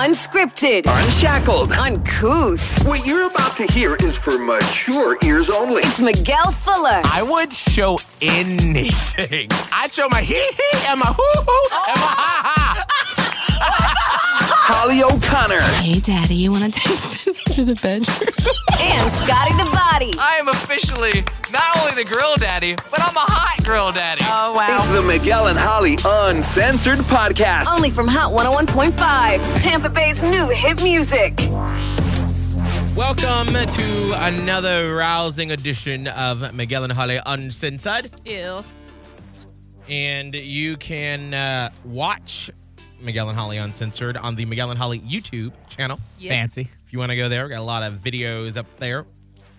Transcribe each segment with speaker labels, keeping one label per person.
Speaker 1: Unscripted,
Speaker 2: Unshackled.
Speaker 1: uncouth.
Speaker 2: What you're about to hear is for mature ears only.
Speaker 1: It's Miguel Fuller
Speaker 3: I would show anything. I'd show my hee hee and my hoo hoo and my ha ha.
Speaker 2: Holly O'Connor.
Speaker 4: Hey, Daddy, you want to take this to the bedroom?
Speaker 1: and Scotty the Body.
Speaker 5: I am officially not only the grill daddy, but I'm a hot grill daddy.
Speaker 4: Oh, wow.
Speaker 2: It's the Miguel and Holly Uncensored Podcast.
Speaker 1: Only from Hot 101.5, Tampa Bay's new hit music.
Speaker 3: Welcome to another rousing edition of Miguel and Holly Uncensored.
Speaker 4: Ew.
Speaker 3: And you can uh, watch Miguel and Holly Uncensored on the Miguel and Holly YouTube channel.
Speaker 6: Fancy.
Speaker 3: If you want to go there, we got a lot of videos up there.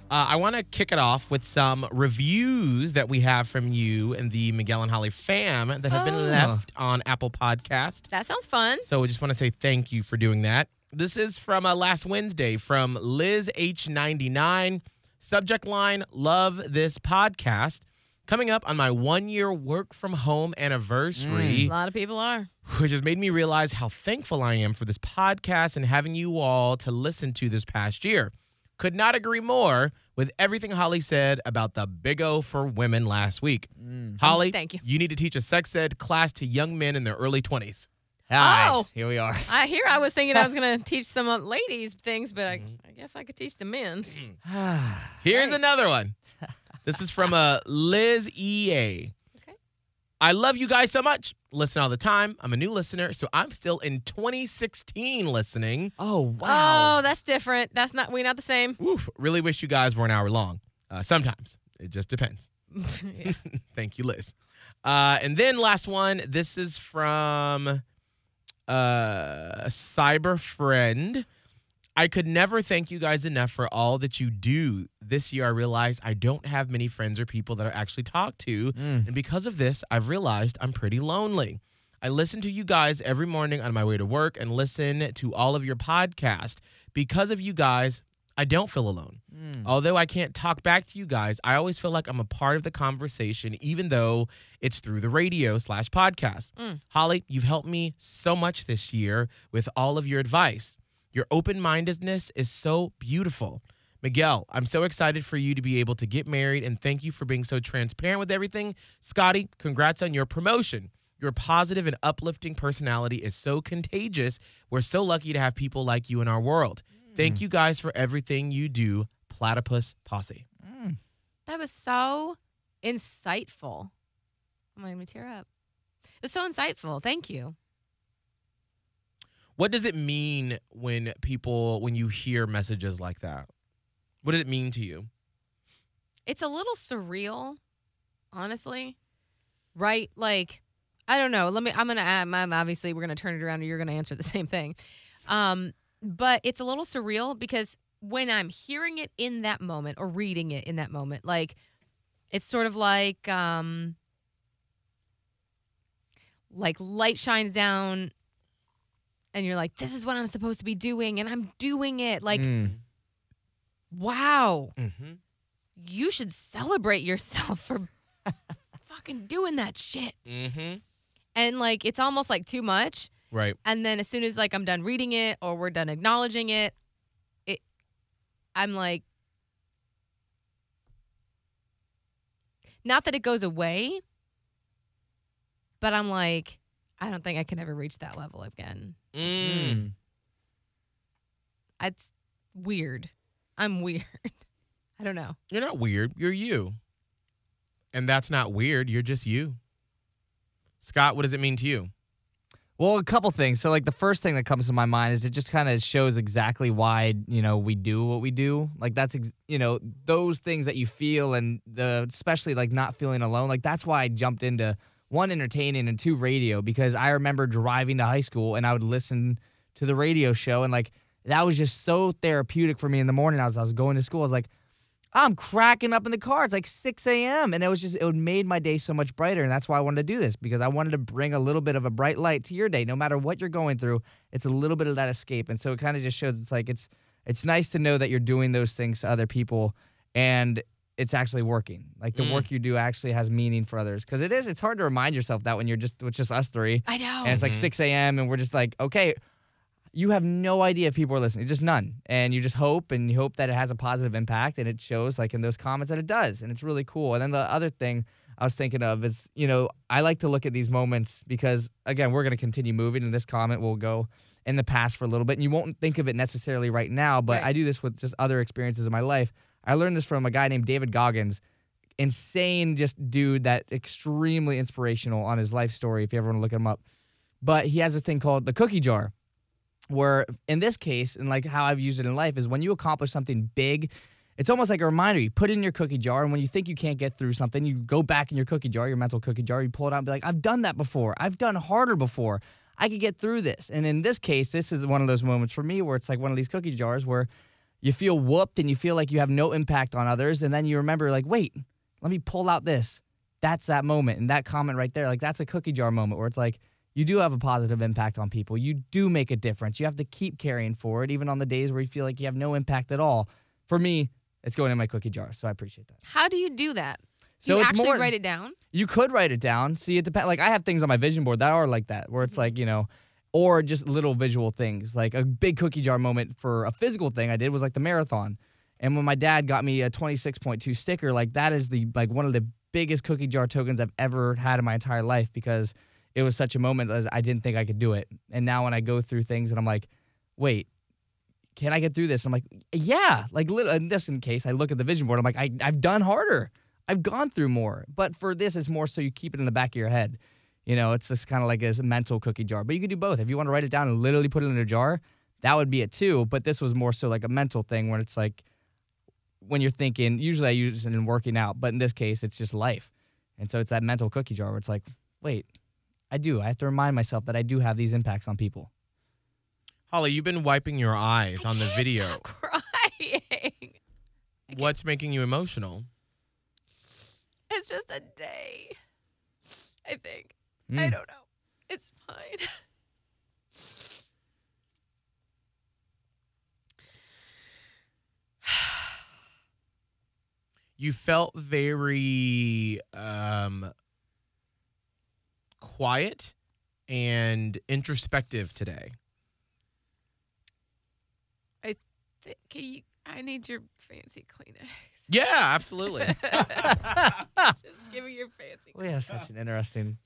Speaker 3: Uh, I want to kick it off with some reviews that we have from you and the Miguel and Holly fam that have
Speaker 6: Oh.
Speaker 3: been left on Apple Podcast.
Speaker 4: That sounds fun.
Speaker 3: So we just want to say thank you for doing that. This is from uh, last Wednesday from Liz H99. Subject line Love this podcast. Coming up on my one year work from home anniversary mm.
Speaker 4: A lot of people are.
Speaker 3: which has made me realize how thankful I am for this podcast and having you all to listen to this past year. Could not agree more with everything Holly said about the Big O for women last week. Mm. Holly,
Speaker 4: Thank you.
Speaker 3: You need to teach a sex ed class to young men in their early 20s.
Speaker 6: Hi.
Speaker 4: Oh.
Speaker 6: Here we are.
Speaker 4: I here I was thinking I was going to teach some uh, ladies things, but I, mm-hmm. I guess I could teach the men's.
Speaker 3: Here's
Speaker 4: Nice.
Speaker 3: another one. This is from uh, Liz EA.
Speaker 4: Okay.
Speaker 3: I love you guys so much. Listen all the time. I'm a new listener, so I'm still in 2016 listening.
Speaker 6: Oh, wow.
Speaker 4: Oh, that's different. That's not we not the same.
Speaker 3: Oof, really wish you guys were an hour long. Uh, sometimes it just depends.
Speaker 4: Yeah.
Speaker 3: Thank you, Liz. Uh, and then last one. This is from uh, Cyber Friend. I could never thank you guys enough for all that you do. This year, I realized I don't have many friends or people that I actually talk to. And because of this, I've realized I'm pretty lonely. I listen to you guys every morning on my way to work and listen to all of your podcasts. Because of you guys, I don't feel alone. Although I can't talk back to you guys, I always feel like I'm a part of the conversation, even though it's through the radio slash podcast.
Speaker 4: Mm.
Speaker 3: Holly, you've helped me so much this year with all of your advice. Your open mindedness is so beautiful. Miguel, I'm so excited for you to be able to get married and thank you for being so transparent with everything. Scotty, congrats on your promotion. Your positive and uplifting personality is so contagious. We're so lucky to have people like you in our world. Thank mm. you guys for everything you do, Platypus Posse. Mm.
Speaker 4: That was so insightful. I'm going to tear up. It was so insightful. Thank you.
Speaker 3: What does it mean when people, when you hear messages like that? What does it mean to you?
Speaker 4: It's a little surreal, honestly. Right? Like, I don't know. Let me, I'm going to, I'm obviously, we're going to turn it around and you're going to answer the same thing. Um, but it's a little surreal because when I'm hearing it in that moment or reading it in that moment, like, it's sort of like, um, like light shines down and you're like, this is what I'm supposed to be doing and I'm doing it. Like,
Speaker 6: Mm.
Speaker 4: wow
Speaker 3: Mm-hmm.
Speaker 4: you should celebrate yourself for fucking doing that shit.
Speaker 3: Mm-hmm.
Speaker 4: And like it's almost like too much.
Speaker 3: Right.
Speaker 4: And then as soon as like I'm done reading it or we're done acknowledging it, it I'm like not that it goes away, but I'm like, I don't think I can ever reach that level again.
Speaker 3: Mm.
Speaker 4: It's weird. I'm weird. I don't know.
Speaker 3: You're not weird. You're you. And that's not weird. You're just you. Scott, what does it mean to you?
Speaker 6: Well, a couple things. So, like, the first thing that comes to my mind is it just kind of shows exactly why, you know, we do what we do. Like, that's, ex- you know, those things that you feel and the, especially like not feeling alone. Like, that's why I jumped into one, entertaining and two, radio, because I remember driving to high school and I would listen to the radio show and, like, that was just so therapeutic for me in the morning as I was going to school. I was like, I'm cracking up in the car. It's like 6 a.m. And it was just, it made my day so much brighter. And that's why I wanted to do this because I wanted to bring a little bit of a bright light to your day. No matter what you're going through, it's a little bit of that escape. And so it kind of just shows it's like, it's, it's nice to know that you're doing those things to other people and it's actually working. Like the
Speaker 3: Mm.
Speaker 6: work you do actually has meaning for others. Cause it is, it's hard to remind yourself that when you're just, with just us three
Speaker 4: I know.
Speaker 6: and it's like
Speaker 3: Mhm.
Speaker 6: 6 a.m. and we're just like, okay, you have no idea if people are listening, just none. And you just hope and you hope that it has a positive impact and it shows like in those comments that it does. And it's really cool. And then the other thing I was thinking of is, you know, I like to look at these moments because again, we're going to continue moving and this comment will go in the past for a little bit and you won't think of it necessarily right now, but
Speaker 4: Right.
Speaker 6: I do this with just other experiences in my life. I learned this from a guy named David Goggins. Insane just dude that extremely inspirational on his life story if you ever want to look him up. But he has this thing called the cookie jar where in this case and like how I've used it in life is when you accomplish something big, it's almost like a reminder. You put it in your cookie jar, and when you think you can't get through something, you go back in your cookie jar, your mental cookie jar, you pull it out and be like, I've done that before. I've done harder before. I could get through this. And in this case, this is one of those moments for me where it's like one of these cookie jars where you feel whooped and you feel like you have no impact on others. And then you remember, like, wait, let me pull out this. That's that moment. And that comment right there, like, that's a cookie jar moment where it's like, you do have a positive impact on people. You do make a difference. You have to keep carrying forward, even on the days where you feel like you have no impact at all. For me, it's going in my cookie jar. So I appreciate that.
Speaker 4: How do you do that? Do
Speaker 6: So
Speaker 4: you
Speaker 6: it's
Speaker 4: actually
Speaker 6: more-
Speaker 4: write it down?
Speaker 6: You could write it down. See, it depends. Like I have things on my vision board that are like that, where it's like mm-hmm. you know, or just little visual things. Like a big cookie jar moment for a physical thing I did was like the marathon, and when my dad got me a 26.2 sticker, like that is the like one of the biggest cookie jar tokens I've ever had in my entire life because it was such a moment that I didn't think I could do it. And now when I go through things and I'm like, wait. Can I get through this? I'm like, yeah. Like, in this in case, I look at the vision board. I'm like, I, I've done harder. I've gone through more. But for this, it's more so you keep it in the back of your head. You know, it's just kind of like a mental cookie jar. But you could do both. If you want to write it down and literally put it in a jar, that would be it too. But this was more so like a mental thing where it's like when you're thinking, usually I use it in working out, but in this case, it's just life. And so it's that mental cookie jar where it's like, wait, I do. I have to remind myself that I do have these impacts on people.
Speaker 3: Holly, you've been wiping your eyes on the video.
Speaker 4: Stop crying.
Speaker 3: What's making you emotional?
Speaker 4: It's just a day. I think. I
Speaker 6: Mm.
Speaker 4: don't know. It's fine.
Speaker 3: You felt very um, quiet and introspective today.
Speaker 4: Th- Can you, I need your fancy Kleenex.
Speaker 3: Yeah, absolutely.
Speaker 4: Just give me your fancy.
Speaker 6: We have such an interesting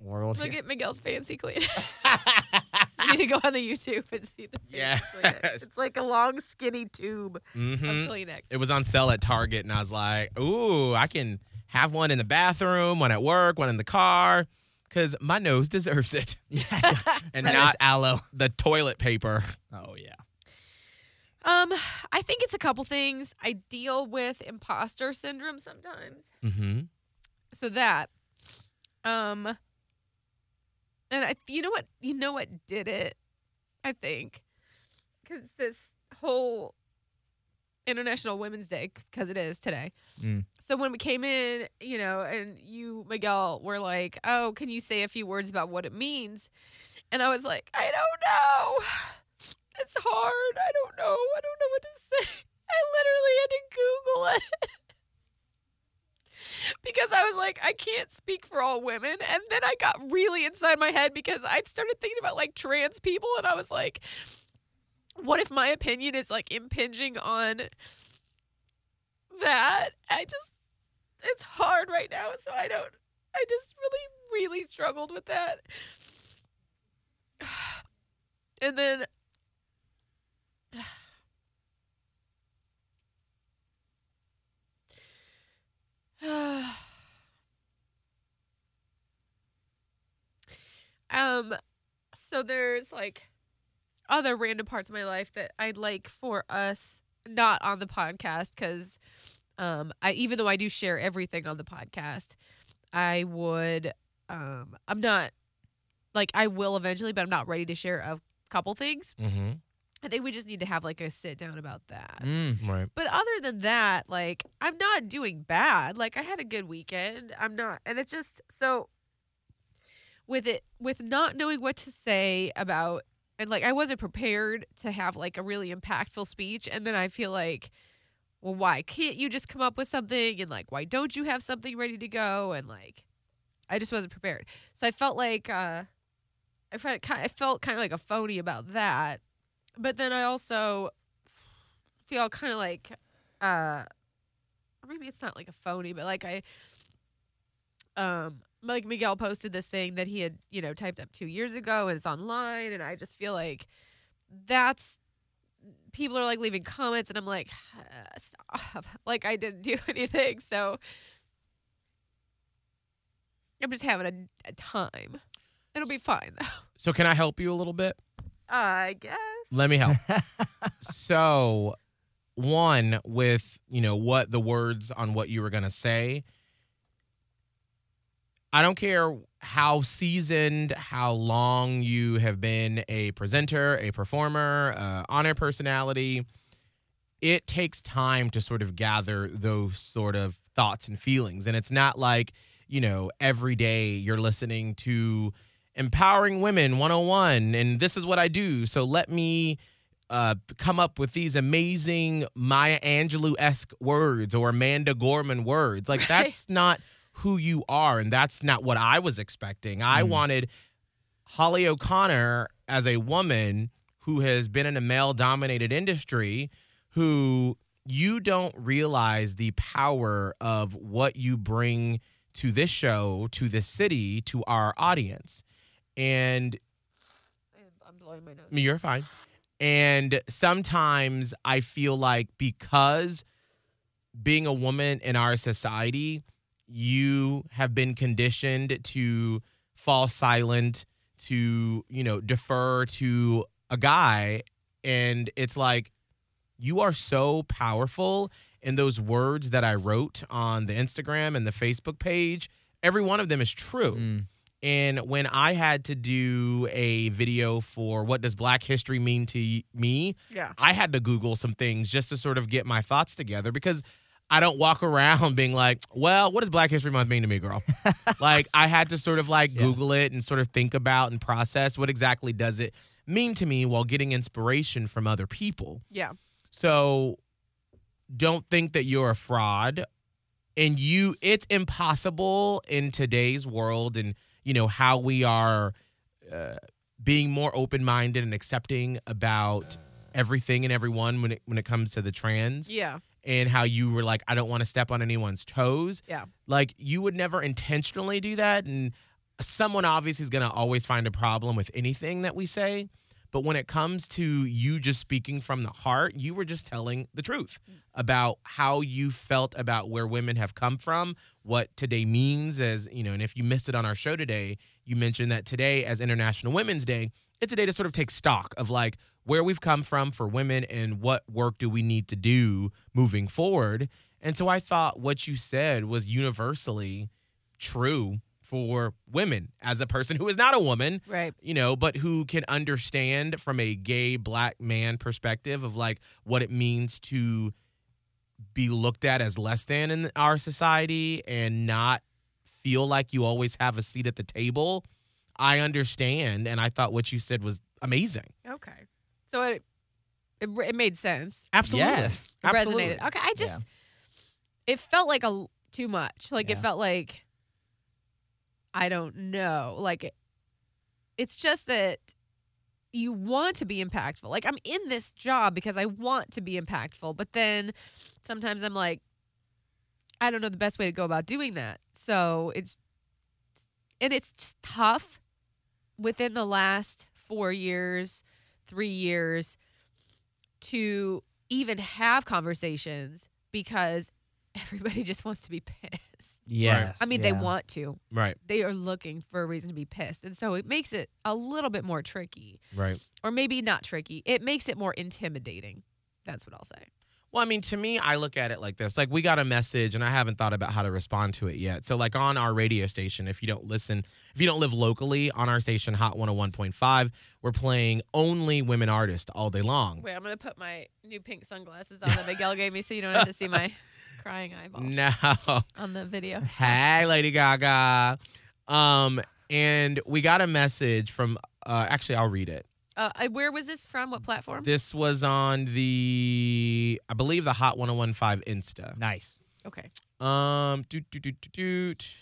Speaker 6: world
Speaker 4: Look
Speaker 6: here.
Speaker 4: at Miguel's fancy clean. you need to go on the YouTube and see the fancy
Speaker 3: Yes.
Speaker 4: Kleenex. It's like a long, skinny tube
Speaker 3: hmm
Speaker 4: of Kleenex.
Speaker 3: It was on sale at Target, and I was like, "Ooh, I can have one in the bathroom, one at work, one in the car, because my nose deserves it,
Speaker 6: yeah,
Speaker 3: and
Speaker 6: that
Speaker 3: not
Speaker 6: aloe.
Speaker 3: the toilet paper."
Speaker 6: Oh yeah.
Speaker 4: Um, I think it's a couple things. I deal with imposter syndrome sometimes.
Speaker 3: Mm-hmm.
Speaker 4: So that, um, and I, you know what, you know what did it? I think, because this whole International Women's Day, because it is today.
Speaker 6: Mm.
Speaker 4: So when we came in, you know, and you, Miguel, were like, "Oh, can you say a few words about what it means?" And I was like, "I don't know. It's hard. I don't know. I don't know what to say." I literally had to Google it. because I was like, I can't speak for all women. And then I got really inside my head because I started thinking about like trans people and I was like, what if my opinion is like impinging on that? I just, it's hard right now. So I don't, I just really, really struggled with that. And then, um so there's like other random parts of my life that I'd like for us not on the podcast cuz um I even though I do share everything on the podcast I would um I'm not like I will eventually but I'm not ready to share a couple things.
Speaker 3: Mm-hmm.
Speaker 4: I think we just need to have like a sit down about that.
Speaker 6: Mm.
Speaker 3: Right.
Speaker 4: But other than that, like I'm not doing bad. Like I had a good weekend. I'm not and it's just so with it with not knowing what to say about and like I wasn't prepared to have like a really impactful speech and then I feel like well why can't you just come up with something and like why don't you have something ready to go and like I just wasn't prepared. So I felt like uh I felt kind I felt kind of like a phony about that but then I also feel kind of like, uh, maybe it's not like a phony, but like I, um, like Miguel posted this thing that he had, you know, typed up two years ago and it's online, and I just feel like that's people are like leaving comments, and I'm like, stop, like I didn't do anything, so I'm just having a, a time. It'll be fine though.
Speaker 3: So can I help you a little bit?
Speaker 4: I guess.
Speaker 3: Let me help. so, one with you know what the words on what you were gonna say. I don't care how seasoned, how long you have been a presenter, a performer, uh, on-air personality. It takes time to sort of gather those sort of thoughts and feelings, and it's not like you know every day you're listening to empowering women 101 and this is what I do. So let me uh, come up with these amazing Maya Angelou esque words or Amanda Gorman words. Like, that's not who you are. And that's not what I was expecting. I
Speaker 6: Mm.
Speaker 3: wanted Holly O'Connor as a woman who has been in a male dominated industry who you don't realize the power of what you bring to this show, to this city, to our audience. And
Speaker 4: I'm blowing my nose.
Speaker 3: you're fine. And sometimes I feel like because being a woman in our society, you have been conditioned to fall silent, to, you know, defer to a guy. And it's like, you are so powerful. And those words that I wrote on the Instagram and the Facebook page, every one of them is true.
Speaker 6: Mm.
Speaker 3: And when I had to do a video for what does Black History mean to me,
Speaker 4: Yeah.
Speaker 3: I had to Google some things just to sort of get my thoughts together because I don't walk around being like, well, what does Black History Month mean to me, girl? like, I had to sort of like
Speaker 6: Yeah.
Speaker 3: Google it and sort of think about and process what exactly does it mean to me while getting inspiration from other people.
Speaker 4: Yeah.
Speaker 3: So don't think that you're a fraud. And you, it's impossible in today's world and, you know, how we are uh, being more open minded and accepting about everything and everyone when it, when it comes to the trans
Speaker 4: Yeah.
Speaker 3: and how you were like, I don't want to step on anyone's toes.
Speaker 4: Yeah.
Speaker 3: Like you would never intentionally do that. And someone obviously is going to always find a problem with anything that we say. But when it comes to you just speaking from the heart, you were just telling the truth mm. about how you felt about where women have come from, what today means as, you know, and if you missed it on our show today, you mentioned that today as International Women's Day, it's a day to sort of take stock of like where we've come from for women and what work do we need to do moving forward. And so I thought what you said was universally true for women as a person who is not a woman,
Speaker 4: Right.
Speaker 3: you know, but who can understand from a gay black man perspective of like what it means to be looked at as less than in our society and not feel like you always have a seat at the table. I understand. And I thought what you said was amazing.
Speaker 4: Okay. So it it, it made sense.
Speaker 3: Absolutely.
Speaker 6: Yes.
Speaker 4: It
Speaker 3: Absolutely.
Speaker 4: resonated. Okay. I just
Speaker 6: Yeah.
Speaker 4: it felt like a too much. Like it felt like I don't know. Like it's just that you want to be impactful. Like I'm in this job because I want to be impactful, but then sometimes I'm like I don't know the best way to go about doing that. So it's and it's just tough within the last 4 years, 3 years to even have conversations because everybody just wants to be pissed.
Speaker 6: Yes.
Speaker 4: I mean, they want to.
Speaker 3: Right.
Speaker 4: They are looking for a reason to be pissed. And so it makes it a little bit more tricky.
Speaker 3: Right.
Speaker 4: Or maybe not tricky. It makes it more intimidating. That's what I'll say.
Speaker 3: Well, I mean, to me, I look at it like this. Like, we got a message, and I haven't thought about how to respond to it yet. So, like, on our radio station, if you don't listen, if you don't live locally, on our station, Hot 101.5, we're playing only women artists all day long.
Speaker 4: Wait, I'm going to put my new pink sunglasses on that Miguel gave me so you don't have to see my crying eyeballs
Speaker 3: No.
Speaker 4: on the video.
Speaker 3: hey, Lady Gaga. Um, and we got a message from, uh, actually, I'll read it.
Speaker 4: Uh, where was this from? What platform?
Speaker 3: This was on the, I believe, the Hot 101.5 Insta.
Speaker 6: Nice.
Speaker 4: okay.
Speaker 3: Um, doot, doot, doot, doot, doot.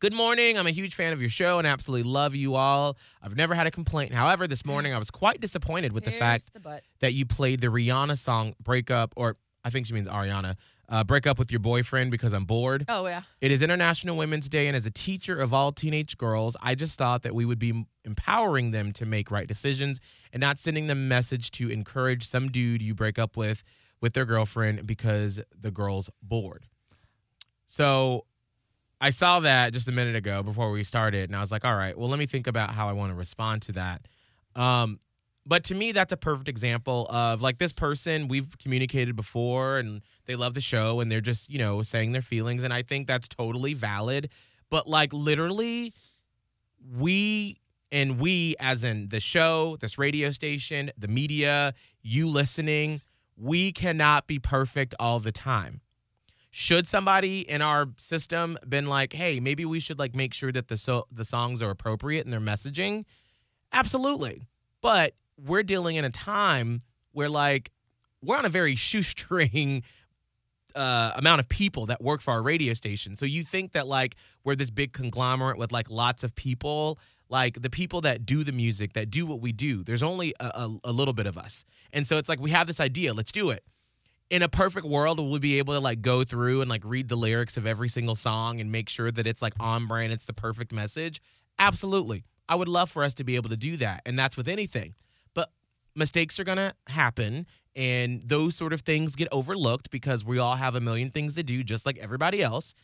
Speaker 3: Good morning. I'm a huge fan of your show and absolutely love you all. I've never had a complaint. However, this morning I was quite disappointed with the fact
Speaker 4: the
Speaker 3: that you played the Rihanna song Break Up, or I think she means Ariana, uh, Break Up with Your Boyfriend because I'm bored.
Speaker 4: Oh yeah.
Speaker 3: It is International Women's Day, and as a teacher of all teenage girls, I just thought that we would be empowering them to make right decisions and not sending them a message to encourage some dude you break up with with their girlfriend because the girl's bored. So I saw that just a minute ago before we started, and I was like, all right, well, let me think about how I want to respond to that. Um, but to me, that's a perfect example of like this person we've communicated before and they love the show and they're just, you know, saying their feelings. And I think that's totally valid. But like literally, we and we, as in the show, this radio station, the media, you listening, we cannot be perfect all the time. Should somebody in our system been like, hey, maybe we should like make sure that the so the songs are appropriate in their messaging? Absolutely. But we're dealing in a time where like we're on a very shoestring uh, amount of people that work for our radio station. So you think that like we're this big conglomerate with like lots of people, like the people that do the music, that do what we do. There's only a, a, a little bit of us, and so it's like we have this idea. Let's do it. In a perfect world, we'll we be able to like go through and like read the lyrics of every single song and make sure that it's like on brand, it's the perfect message? Absolutely. I would love for us to be able to do that, and that's with anything. Mistakes are gonna happen, and those sort of things get overlooked because we all have a million things to do, just like everybody else.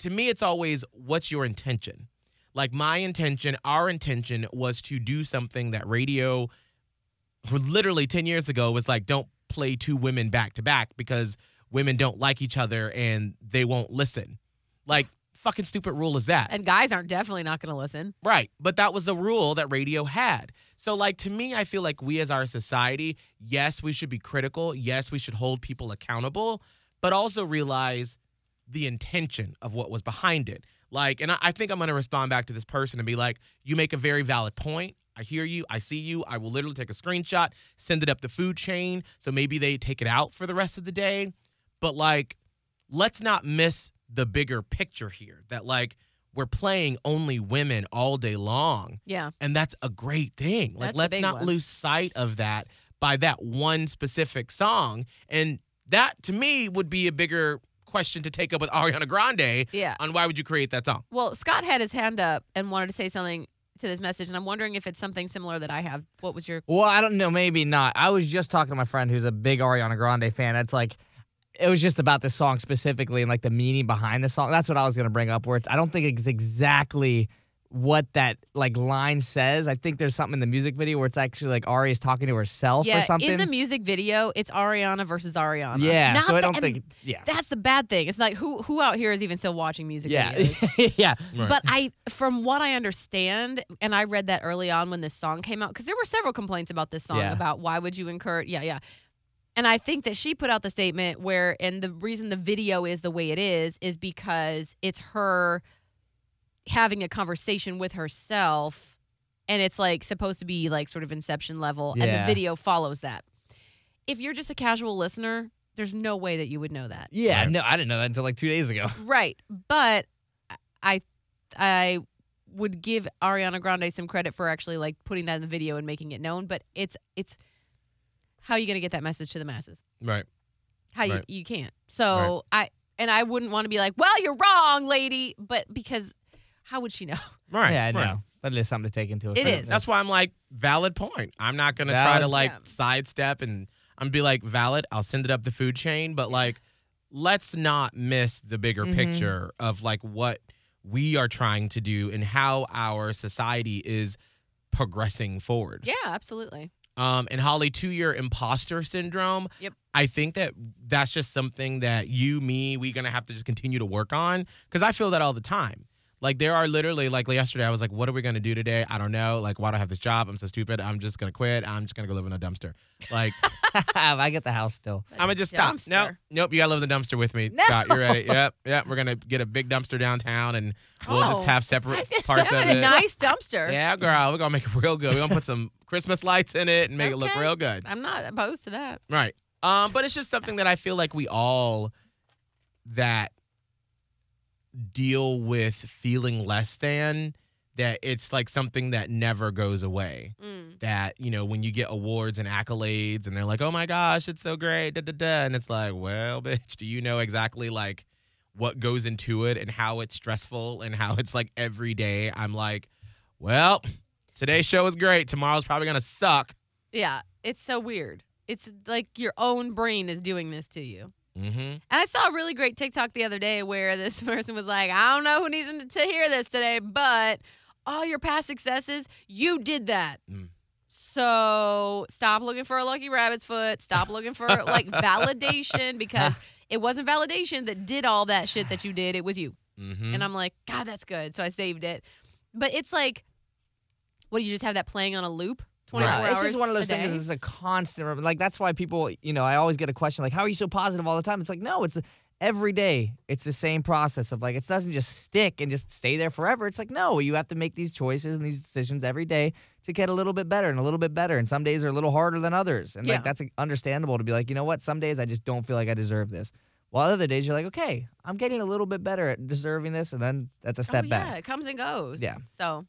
Speaker 3: To me, it's always what's your intention? Like my intention, our intention was to do something that radio literally 10 years ago was like, don't play two women back to back because women don't like each other and they won't listen. Like, fucking stupid rule is that?
Speaker 4: And guys aren't definitely not going to listen.
Speaker 3: Right. But that was the rule that radio had. So, like, to me, I feel like we as our society, yes, we should be critical. Yes, we should hold people accountable, but also realize the intention of what was behind it. Like, and I, I think I'm going to respond back to this person and be like, you make a very valid point. I hear you. I see you. I will literally take a screenshot, send it up the food chain. So maybe they take it out for the rest of the day. But, like, let's not miss the bigger picture here that, like, we're playing only women all day long.
Speaker 4: Yeah.
Speaker 3: And that's a great thing. Like,
Speaker 4: That's
Speaker 3: let's not
Speaker 4: one.
Speaker 3: lose sight of that by that one specific song. And that, to me, would be a bigger question to take up with Ariana Grande
Speaker 4: Yeah.
Speaker 3: on why would you create that song?
Speaker 4: Well, Scott had his hand up and wanted to say something to this message, and I'm wondering if it's something similar that I have. What was your?
Speaker 6: Well, I don't know, maybe not. I was just talking to my friend who's a big Ariana Grande fan. It's like it was just about the song specifically and like the meaning behind the song. That's what I was gonna bring up. Where it's I don't think it's exactly what that like line says. I think there's something in the music video where it's actually like Ari is talking to herself or
Speaker 4: Yeah,
Speaker 6: something.
Speaker 4: in the music video, it's Ariana versus Ariana.
Speaker 6: yeah,
Speaker 4: Not
Speaker 6: so I don't
Speaker 4: and
Speaker 6: think. Yeah,
Speaker 4: that's the bad thing. It's like who who out here is even still watching music
Speaker 6: yeah,
Speaker 4: videos?
Speaker 6: yeah.
Speaker 3: Right.
Speaker 4: But I, from what I understand, and I read that early on when this song came out, because there were several complaints about this song
Speaker 6: Yeah.
Speaker 4: about why would you encourage, yeah, yeah. And I think that she put out the statement where, and the reason the video is the way it is, is because it's her having a conversation with herself, and it's like supposed to be like sort of inception level, and the video follows that. If you're just a casual listener, there's no way that you would know that.
Speaker 6: Yeah,
Speaker 3: Right.
Speaker 6: no, I didn't know that until like two days ago.
Speaker 4: Right. But I I would give Ariana Grande some credit for actually like putting that in the video and making it known, but it's it's how are you going to get that message to the masses?
Speaker 3: Right.
Speaker 4: How you
Speaker 3: Right.
Speaker 4: you can't. So I and I wouldn't want to be like, "Well, you're wrong, lady," but because how would she know?
Speaker 3: Right.
Speaker 6: yeah, I
Speaker 3: right.
Speaker 6: know. But it is something to take into account.
Speaker 4: is.
Speaker 3: That's why I'm like, valid point. I'm not gonna try to like
Speaker 4: Yeah.
Speaker 3: sidestep and I'm be like, valid. I'll send it up the food chain, but like, let's not miss the bigger
Speaker 6: Mhm.
Speaker 3: picture of like what we are trying to do and how our society is progressing forward.
Speaker 4: Yeah, absolutely.
Speaker 3: Um, and Holly, to your imposter syndrome,
Speaker 4: Yep.
Speaker 3: I think that that's just something that you, me, we're gonna have to just continue to work on because I feel that all the time. Like there are literally like yesterday, I was like, "What are we gonna do today? I don't know. Like, why do I have this job? I'm so stupid. I'm just gonna quit. I'm just gonna go live in a dumpster. Like,
Speaker 6: I get the house still.
Speaker 3: I'm gonna just stop. Nope,
Speaker 4: Dumpster.
Speaker 3: nope. You gotta live in the dumpster with me,
Speaker 4: No.
Speaker 3: Scott. You ready? Yep, yep. We're gonna get a big dumpster downtown, and we'll
Speaker 4: Oh.
Speaker 3: just have separate parts of
Speaker 4: a
Speaker 3: it.
Speaker 4: nice dumpster.
Speaker 3: Yeah, girl. We're gonna make it real good. We're gonna put some Christmas lights in it and make it look real good.
Speaker 4: I'm not opposed to that.
Speaker 3: Right. Um, but it's just something that I feel like we all that deal with feeling less than that it's like something that never goes away
Speaker 4: Mm.
Speaker 3: that you know when you get awards and accolades and they're like oh my gosh it's so great da, da, da. and it's like well bitch do you know exactly like what goes into it and how it's stressful and how it's like every day i'm like well today's show was great tomorrow's probably gonna suck
Speaker 4: Yeah, it's so weird. It's like your own brain is doing this to you.
Speaker 3: Mm-hmm
Speaker 4: And I saw a really great TikTok the other day where this person was like, I don't know who needs to hear this today, but all your past successes, you did that.
Speaker 3: Mm.
Speaker 4: So stop looking for a lucky rabbit's foot. Stop looking for like validation because it wasn't validation that did all that shit that you did. It was you.
Speaker 3: mm-hmm
Speaker 4: And I'm like, God, that's good. So I saved it. But it's like, what do you just have that playing on a loop? 24
Speaker 3: Right.
Speaker 4: hours.
Speaker 6: It's just one of those things.
Speaker 4: day?
Speaker 6: It's a constant. Like that's why people, you know, I always get a question like, "How are you so positive all the time?" It's like, no, it's every day. It's the same process of like, it doesn't just stick and just stay there forever. It's like, no, you have to make these choices and these decisions every day to get a little bit better and a little bit better. And some days are a little harder than others. And
Speaker 4: Yeah.
Speaker 6: like that's understandable to be like, you know what? Some days I just don't feel like I deserve this. While other days you're like, okay, I'm getting a little bit better at deserving this, and then that's a step
Speaker 4: oh,
Speaker 6: back.
Speaker 4: Yeah, it comes and goes.
Speaker 6: Yeah.
Speaker 4: So,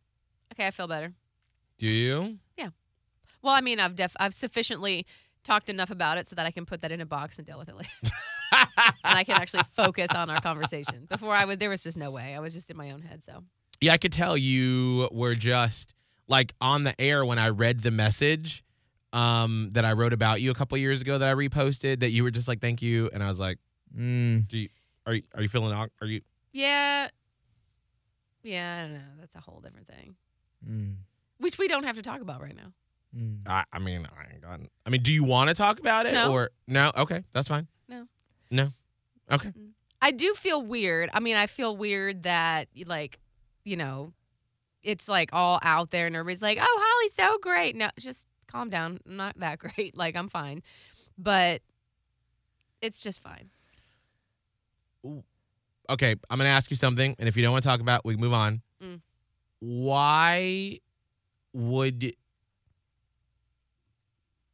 Speaker 4: okay, I feel better.
Speaker 3: do you
Speaker 4: Well, I mean, I've def- I've sufficiently talked enough about it so that I can put that in a box and deal with it later, and I can actually focus on our conversation. Before I would, there was just no way. I was just in my own head. So,
Speaker 3: Yeah, I could tell you were just like on the air when I read the message um, that I wrote about you a couple years ago that I reposted. That you were just like, "Thank you," and I was like,
Speaker 6: Mm.
Speaker 3: "Do you are you, are you feeling? Are you?"
Speaker 4: yeah, yeah, I don't know. That's a whole different thing,
Speaker 6: Mm.
Speaker 4: which we don't have to talk about right now.
Speaker 6: Mm.
Speaker 3: I, I mean, I ain't got. I mean, do you want to talk about it
Speaker 4: No.
Speaker 3: or no? Okay, that's fine.
Speaker 4: No.
Speaker 3: No. Okay.
Speaker 4: I do feel weird. I mean, I feel weird that like, you know, it's like all out there and everybody's like, "Oh, Holly's so great." No, just calm down. I'm not that great. Like, I'm fine. But it's just fine.
Speaker 3: Okay, I'm gonna ask you something, and if you don't want to talk about, it, we can move on.
Speaker 4: Mm.
Speaker 3: Why would?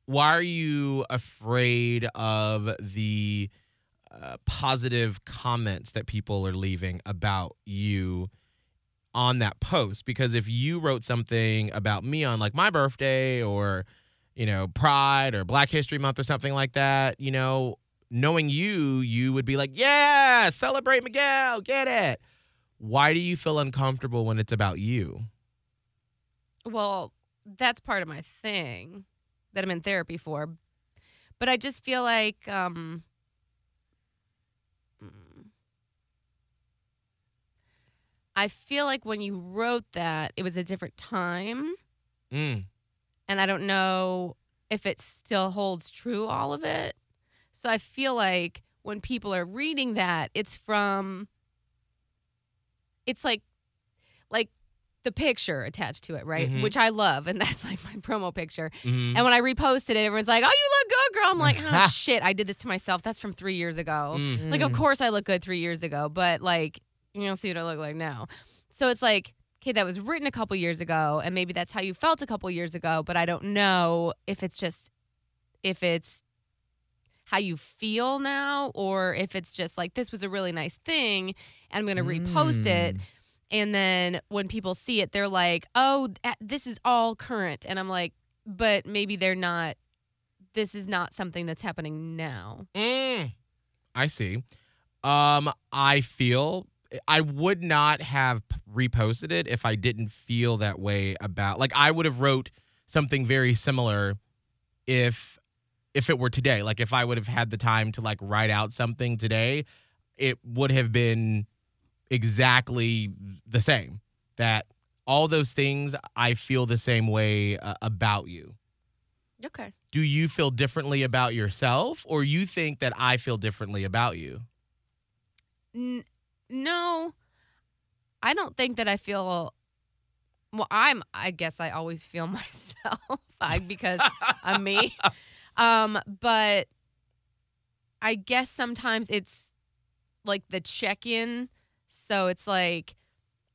Speaker 3: Why are you afraid of the uh, positive comments that people are leaving about you on that post? Because if you wrote something about me on like my birthday or you know Pride or Black History Month or something like that, you know, knowing you, you would be like, yeah, celebrate Miguel, get it. Why do you feel uncomfortable when it's about you?
Speaker 4: Well, that's part of my thing that I'm in therapy for. But I just feel like um mm, I feel like when you wrote that, it was a different time,
Speaker 3: Mm.
Speaker 4: and I don't know if it still holds true all of it. So I feel like when people are reading that, it's from it's like like the picture attached to it, right?
Speaker 3: Mhm.
Speaker 4: Which I love, and that's like my promo picture.
Speaker 3: Mhm.
Speaker 4: And when I reposted it, everyone's like, "Oh, you look good, girl." I'm like, "Oh shit, I did this to myself. That's from three years ago."
Speaker 3: Mm.
Speaker 4: Like, of
Speaker 6: Mm.
Speaker 4: course I look good three years ago, but like, you don't see what I look like now. So it's like, okay, that was written a couple years ago, and maybe that's how you felt a couple years ago, but I don't know if it's just if it's how you feel now or if it's just like this was a really nice thing and I'm going to repost it
Speaker 6: Mm.
Speaker 4: And then when people see it they're like oh this is all current and i'm like but maybe they're not this is not something that's happening now
Speaker 3: Mm. I see. Um, I feel I would not have reposted it if I didn't feel that way about. Like I would have wrote something very similar if if it were today. Like if I would have had the time to like write out something today, it would have been exactly the same. That all those things I feel the same way uh, about you
Speaker 4: okay
Speaker 3: do you feel differently about yourself or you think that I feel differently about you?
Speaker 4: N- no i don't think that i feel well i'm i guess i always feel myself I, because i'm me um but i guess sometimes it's like the check-in so it's like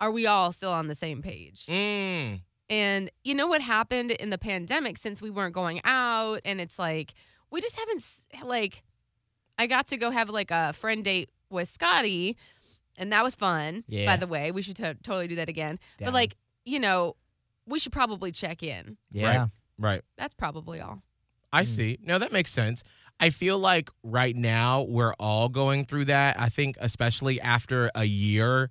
Speaker 4: are we all still on the same page
Speaker 3: Mm.
Speaker 4: And you know what happened in the pandemic since we weren't going out and it's like we just haven't like I got to go have like a friend date with Scotty and that was fun.
Speaker 6: Yeah.
Speaker 4: By the way, we should to- totally do that again. But like, you know, we should probably check in.
Speaker 6: Yeah.
Speaker 3: Right.
Speaker 4: That's probably all.
Speaker 3: I
Speaker 6: Mm.
Speaker 3: see. No, that makes sense. I feel like right now we're all going through that. I think especially after a year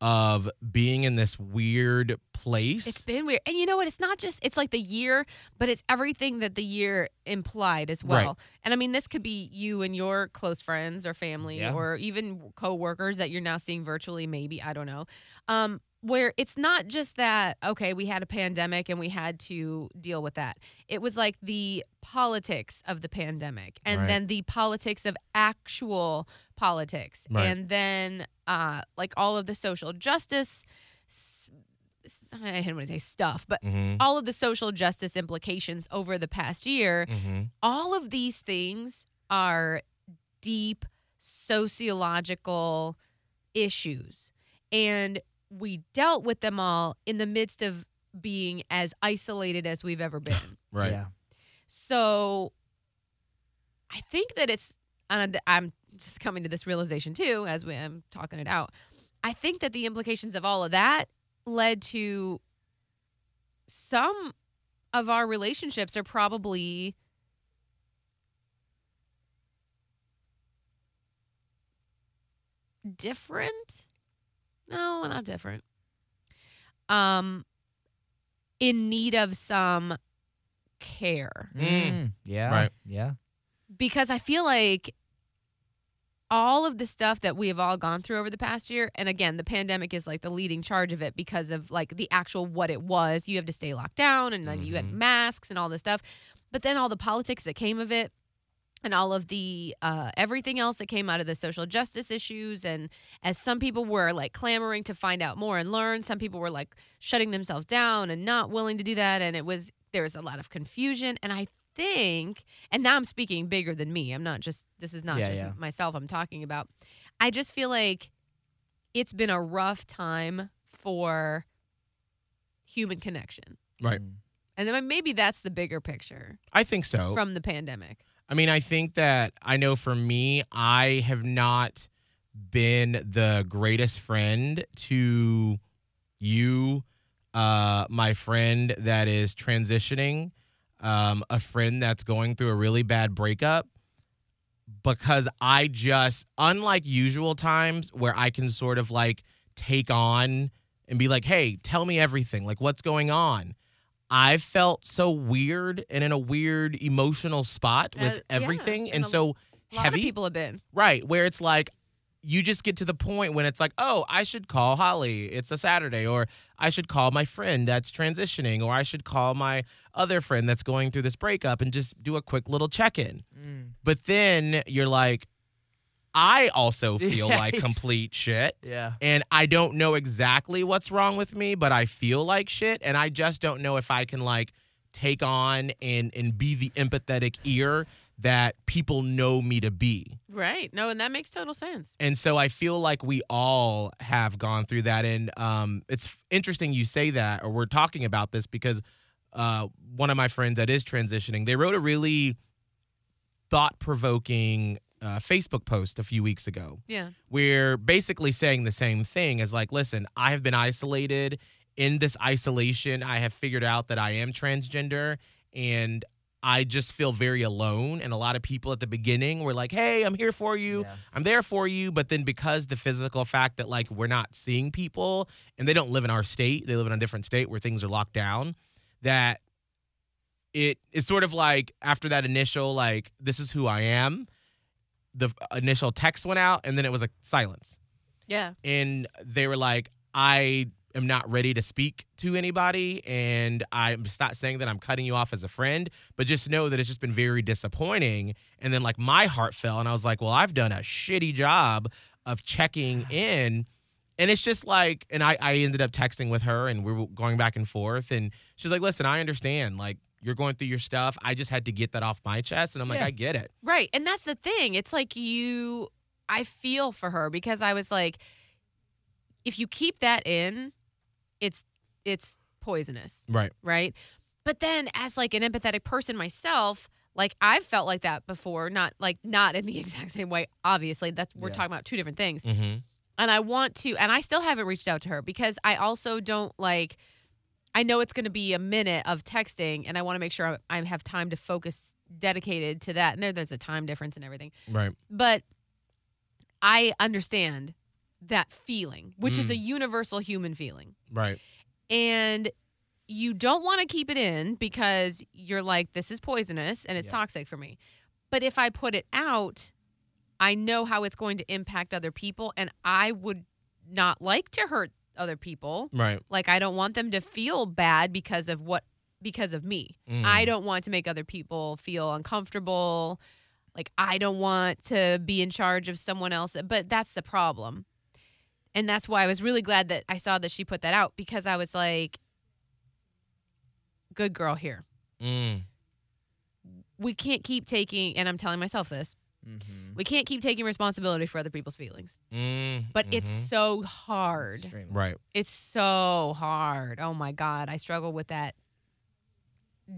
Speaker 3: of being in this weird place.
Speaker 4: It's been weird. And you know what? It's not just it's like the year, but it's everything that the year implied as
Speaker 3: Right.
Speaker 4: well. And I mean, this could be you and your close friends or family
Speaker 6: Yeah.
Speaker 4: or even coworkers that you're now seeing virtually maybe, I don't know. Um where it's not just that okay, we had a pandemic and we had to deal with that. It was like the politics of the pandemic and
Speaker 3: Right.
Speaker 4: then the politics of actual politics
Speaker 3: Right.
Speaker 4: and then uh like all of the social justice I didn't want to say stuff, but
Speaker 3: Mhm,
Speaker 4: all of the social justice implications over the past year,
Speaker 3: mhm.
Speaker 4: all of these things are deep sociological issues. And we dealt with them all in the midst of being as isolated as we've ever been.
Speaker 3: Right.
Speaker 6: Yeah.
Speaker 4: So I think that it's, and I'm just coming to this realization too as we, I'm talking it out. I think that the implications of all of that led to some of our relationships are probably different. No, not different. Um, in need of some care
Speaker 6: Mm. Yeah.
Speaker 3: Right.
Speaker 6: Yeah.
Speaker 4: because I feel like all of the stuff that we have all gone through over the past year, and again, the pandemic is like the leading charge of it because of like the actual what it was. You have to stay locked down, and then you had
Speaker 3: Mhm.
Speaker 4: masks and all this stuff, but then all the politics that came of it. And all of the uh, everything else that came out of the social justice issues, and as some people were like clamoring to find out more and learn, some people were like shutting themselves down and not willing to do that. And it was there was a lot of confusion. And I think, and now I'm speaking bigger than me. I'm not just this is not
Speaker 6: Yeah,
Speaker 4: just
Speaker 6: yeah.
Speaker 4: myself I'm talking about. I just feel like it's been a rough time for human connection.
Speaker 3: Right.
Speaker 6: Mm.
Speaker 4: And then maybe that's the bigger picture
Speaker 3: I think so.
Speaker 4: from the pandemic.
Speaker 3: I mean, I think that I know for me, I have not been the greatest friend to you, uh, my friend that is transitioning, um, a friend that's going through a really bad breakup. Because I just, unlike usual times where I can sort of like take on and be like, hey, tell me everything, like what's going on. I felt so weird and in a weird emotional spot
Speaker 4: Uh,
Speaker 3: with
Speaker 4: yeah,
Speaker 3: everything.
Speaker 4: and
Speaker 3: and
Speaker 4: a
Speaker 3: so heavy.
Speaker 4: people have been.
Speaker 3: Right, where it's like you just get to the point when it's like, oh, I should call Holly. It's a Saturday, or I should call my friend that's transitioning, or I should call my other friend that's going through this breakup and just do a quick little check in.
Speaker 6: Mm.
Speaker 3: But then you're like, I also feel like complete shit.
Speaker 6: Yeah.
Speaker 3: And I don't know exactly what's wrong with me, but I feel like shit. And I just don't know if I can like take on and and be the empathetic ear that people know me to be.
Speaker 4: Right. No, and that makes total sense.
Speaker 3: And so I feel like we all have gone through that. And um, it's interesting you say that, or we're talking about this because uh, one of my friends that is transitioning, they wrote a really thought provoking uh, Facebook post a few weeks ago
Speaker 4: Yeah.
Speaker 3: we're basically saying the same thing as like, listen, I have been isolated. In this isolation, I have figured out that I am transgender and I just feel very alone. And a lot of people at the beginning were like, hey, I'm here for you.
Speaker 6: Yeah.
Speaker 3: I'm there for you. But then because the physical fact that like we're not seeing people and they don't live in our state, they live in a different state where things are locked down, that it's sort of like after that initial like this is who I am, the initial text went out and then it was like silence.
Speaker 4: Yeah.
Speaker 3: And they were like, I am not ready to speak to anybody and I'm just not saying that I'm cutting you off as a friend, but just know that it's just been very disappointing. And then like my heart fell and I was like, well, I've done a shitty job of checking in. And it's just like, and I, I ended up texting with her and we were going back and forth. And she's like, listen, I understand. Like, you're going through your stuff. I just had to get that off my chest. And I'm like,
Speaker 6: Yeah.
Speaker 3: I get it.
Speaker 4: Right. And that's the thing. It's like you, I feel for her because I was like, if you keep that in, it's, it's poisonous.
Speaker 3: Right.
Speaker 4: Right. But then as like an empathetic person myself, like I've felt like that before, not like not in the exact same way. Obviously, that's we're
Speaker 6: Yeah.
Speaker 4: talking about two different things.
Speaker 3: Mm-hmm.
Speaker 4: and I want to, and I still haven't reached out to her because I also don't like. I know it's going to be a minute of texting, and I want to make sure I I have time to focus dedicated to that. And there, there's a time difference and everything,
Speaker 3: Right.
Speaker 4: but I understand that feeling, which is
Speaker 3: Mm.
Speaker 4: a universal human feeling,
Speaker 3: Right.
Speaker 4: and you don't want to keep it in because you're like, this is poisonous and it's
Speaker 6: Yeah.
Speaker 4: toxic for me. But if I put it out, I know how it's going to impact other people, and I would not like to hurt other people.
Speaker 3: Right.
Speaker 4: Like I don't want them to feel bad because of what because of me.
Speaker 3: Mm.
Speaker 4: I don't want to make other people feel uncomfortable. Like I don't want to be in charge of someone else, but that's the problem. And that's why I was really glad that I saw that she put that out because I was like good girl here.
Speaker 3: Mm.
Speaker 4: We can't keep taking and I'm telling myself this.
Speaker 6: Mm-hmm.
Speaker 4: We can't keep taking responsibility for other people's feelings.
Speaker 3: Mm.
Speaker 4: But it's
Speaker 3: Mhm.
Speaker 4: so hard.
Speaker 3: right.
Speaker 4: It's so hard. Oh my god, I struggle with that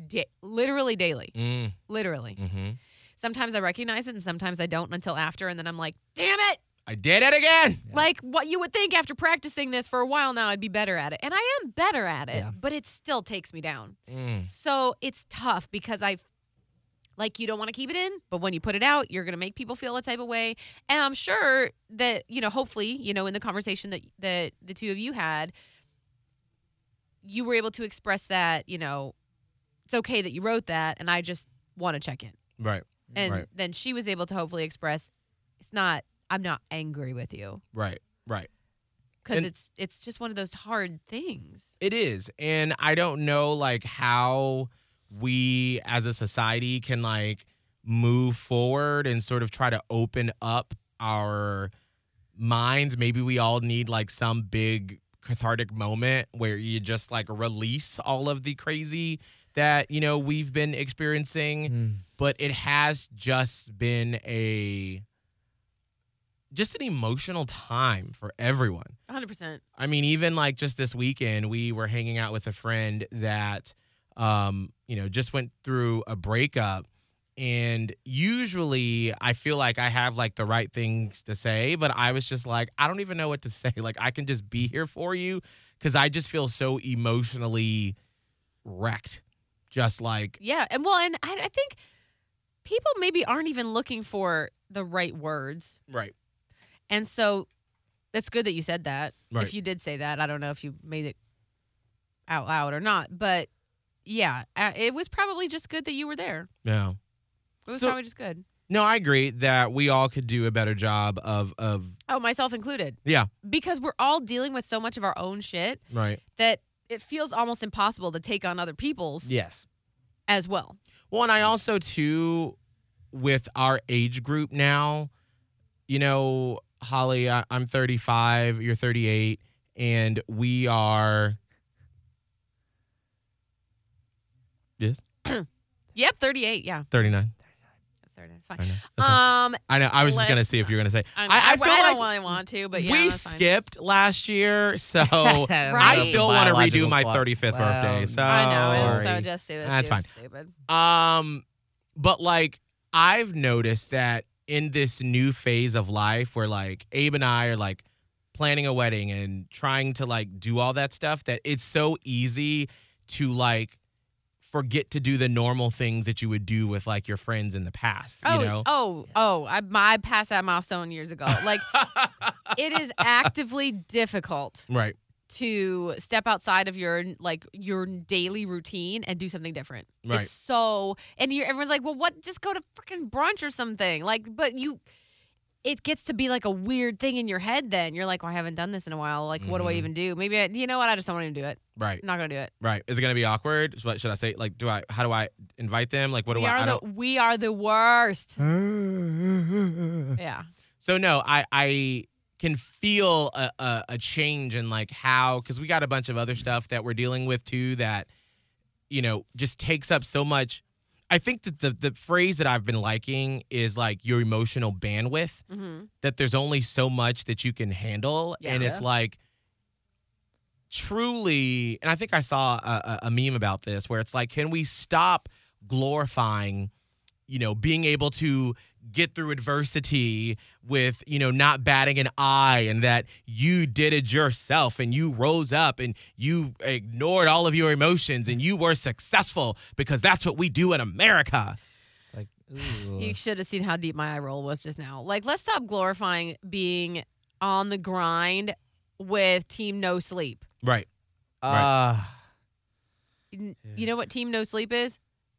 Speaker 4: da- literally daily.
Speaker 3: Mm.
Speaker 4: Literally.
Speaker 3: hmm
Speaker 4: Sometimes I recognize it and sometimes I don't until after and then I'm like, "Damn it."
Speaker 3: I did it again.
Speaker 6: Yeah.
Speaker 4: Like what you would think after practicing this for a while now I'd be better at it. And I am better at it,
Speaker 6: Yeah.
Speaker 4: but it still takes me down.
Speaker 3: Mm.
Speaker 4: So it's tough because I like you don't want to keep it in, but when you put it out, you're going to make people feel a type of way. And I'm sure that, you know, hopefully, you know, in the conversation that that the two of you had, you were able to express that, you know, it's okay that you wrote that and I just want to check in.
Speaker 3: Right.
Speaker 4: And
Speaker 3: Right.
Speaker 4: then she was able to hopefully express it's not I'm not angry with you
Speaker 3: Right. Right.
Speaker 4: cuz it's it's just one of those hard things.
Speaker 3: It is. And I don't know like how we as a society can like move forward and sort of try to open up our minds. Maybe we all need like some big cathartic moment where you just like release all of the crazy that, you know, we've been experiencing,
Speaker 6: Mm.
Speaker 3: but it has just been a just an emotional time for everyone.
Speaker 4: 100%.
Speaker 3: I mean, even like just this weekend, we were hanging out with a friend that, um, you know, just went through a breakup. And usually I feel like I have like the right things to say, but I was just like, I don't even know what to say. Like, I can just be here for you because I just feel so emotionally wrecked. Just like,
Speaker 4: Yeah, and well, and I, I think people maybe aren't even looking for the right words,
Speaker 3: right.
Speaker 4: and so that's good that you said that.
Speaker 3: Right.
Speaker 4: If you did say that, I don't know if you made it out loud or not, but yeah, uh, it was probably just good that you were there.
Speaker 3: Yeah.
Speaker 4: It was
Speaker 3: So-
Speaker 4: probably just good.
Speaker 3: No, I agree that we all could do a better job of, of,
Speaker 4: Oh, myself included.
Speaker 3: yeah,
Speaker 4: Because we're all dealing with so much of our own shit
Speaker 3: right.
Speaker 4: that it feels almost impossible to take on other people's
Speaker 6: Yes.
Speaker 4: as well.
Speaker 3: Well, and I also too, with our age group now, you know, Holly, I, I'm 35, you're 38, and we are. Yes,
Speaker 4: Yep, 38. Yeah,
Speaker 3: 39.
Speaker 4: that's 39. Fine.
Speaker 3: I know.
Speaker 4: Um,
Speaker 3: I know. I was just gonna see if you were gonna say.
Speaker 4: I,
Speaker 3: I,
Speaker 4: I,
Speaker 3: I feel
Speaker 4: I don't really want to, but yeah,
Speaker 3: we skipped last year, so I still want to redo my 35th
Speaker 6: Well,
Speaker 3: birthday. So
Speaker 4: I know. It's so
Speaker 6: Sorry.
Speaker 4: just it
Speaker 3: That's fine.
Speaker 4: Stupid.
Speaker 3: Um, but like I've noticed that in this new phase of life where like Abe and I are like planning a wedding and trying to like do all that stuff that it's so easy to like forget to do the normal things that you would do with like your friends in the past,
Speaker 4: Oh,
Speaker 3: you know?
Speaker 4: oh, oh! I, I passed that milestone years ago. Like it is actively difficult
Speaker 3: right.
Speaker 4: to step outside of your like your daily routine and do something different.
Speaker 3: Right.
Speaker 4: It's so, and you everyone's like, well, what? Just go to freaking brunch or something. Like, but you. It gets to be like a weird thing in your head. Then you're like, well, I haven't done this in a while. Like, what do I
Speaker 3: Mhm.
Speaker 4: even do? Maybe I, you know what? I just don't want to do it.
Speaker 3: Right.
Speaker 4: I'm not gonna do it.
Speaker 3: Right. Is it gonna be awkward? What should I say? Like, do I how do I invite them? Like what do
Speaker 4: we
Speaker 3: I
Speaker 4: are
Speaker 3: I
Speaker 4: the we are the worst.
Speaker 3: don't
Speaker 4: Yeah.
Speaker 3: So no, I I can feel a, a, a change in like how because we got a bunch of other stuff that we're dealing with too that you know just takes up so much. I think that the the phrase that I've been liking is like your emotional bandwidth.
Speaker 4: hmm
Speaker 3: That there's only so much that you can handle,
Speaker 4: Yeah.
Speaker 3: and it's like truly. And I think I saw a, a, a meme about this where it's like, can we stop glorifying you know, being able to get through adversity with, you know, not batting an eye and that you did it yourself and you rose up and you ignored all of your emotions and you were successful because that's what we do in America.
Speaker 6: It's like, ooh.
Speaker 4: You should have seen how deep my eye roll was just now. Like, let's stop glorifying being on the grind with Team No Sleep.
Speaker 3: Right.
Speaker 6: Uh,
Speaker 4: You you know what Team No Sleep is?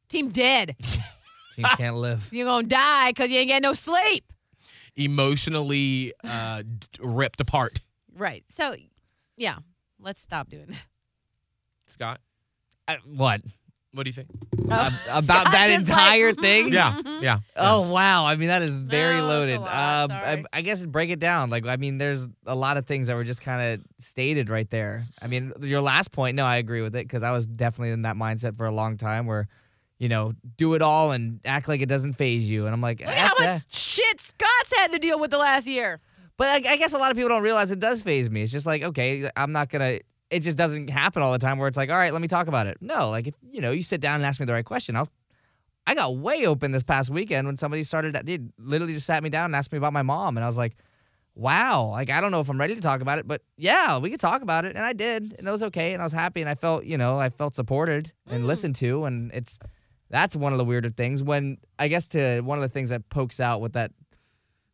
Speaker 4: Team Dead.
Speaker 6: team can't live.
Speaker 4: You're gonna die because you ain't get no sleep.
Speaker 3: Emotionally uh, ripped apart.
Speaker 4: Right. So, yeah, let's stop doing that.
Speaker 3: Scott,
Speaker 6: Uh, what?
Speaker 3: what do you think?
Speaker 6: Ab-
Speaker 4: Oh,
Speaker 6: about
Speaker 4: Scott's
Speaker 6: that entire
Speaker 4: like,
Speaker 6: thing?
Speaker 3: Yeah.
Speaker 4: mhm.
Speaker 3: Yeah.
Speaker 6: Oh wow! I mean, that is very
Speaker 4: No,
Speaker 6: loaded.
Speaker 4: lot,
Speaker 6: Um, I. I guess break it down. Like, I mean, there's a lot of things that were just kind of stated right there. I mean, your last point, no, I agree with it because I was definitely in that mindset for a long time where, you know, do it all and act like it doesn't phase you. And I'm like,
Speaker 4: Look how much shit Scott's had to deal with the last year.
Speaker 6: But I, I guess a lot of people don't realize it does phase me. It's just like, okay, I'm not gonna. It just doesn't happen all the time where it's like, all right, let me talk about it. No, like if you know, you sit down and ask me the right question, I'll. I got way open this past weekend when somebody started. Did literally just sat me down and asked me about my mom, and I was like, wow, like I don't know if I'm ready to talk about it, but yeah, we could talk about it, and I did, and it was okay, and I was happy, and I felt, you know, I felt supported and hmm. listened to, and it's that's one of the weirder things when I guess to one of the things that pokes out with that